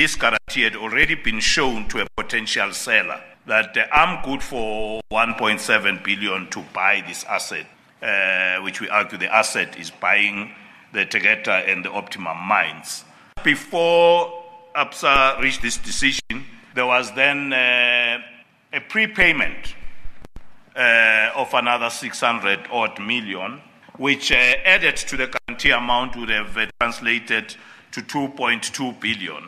this guarantee had already been shown to a potential seller that uh, I'm good for 1.7 billion to buy this asset, uh, which we argue the asset is buying the Tegeta and the Optimum mines. Before Absa reached this decision, there was then uh, a prepayment uh, of another 600 odd million, which uh, added to the guarantee amount would have uh, translated to 2.2 billion.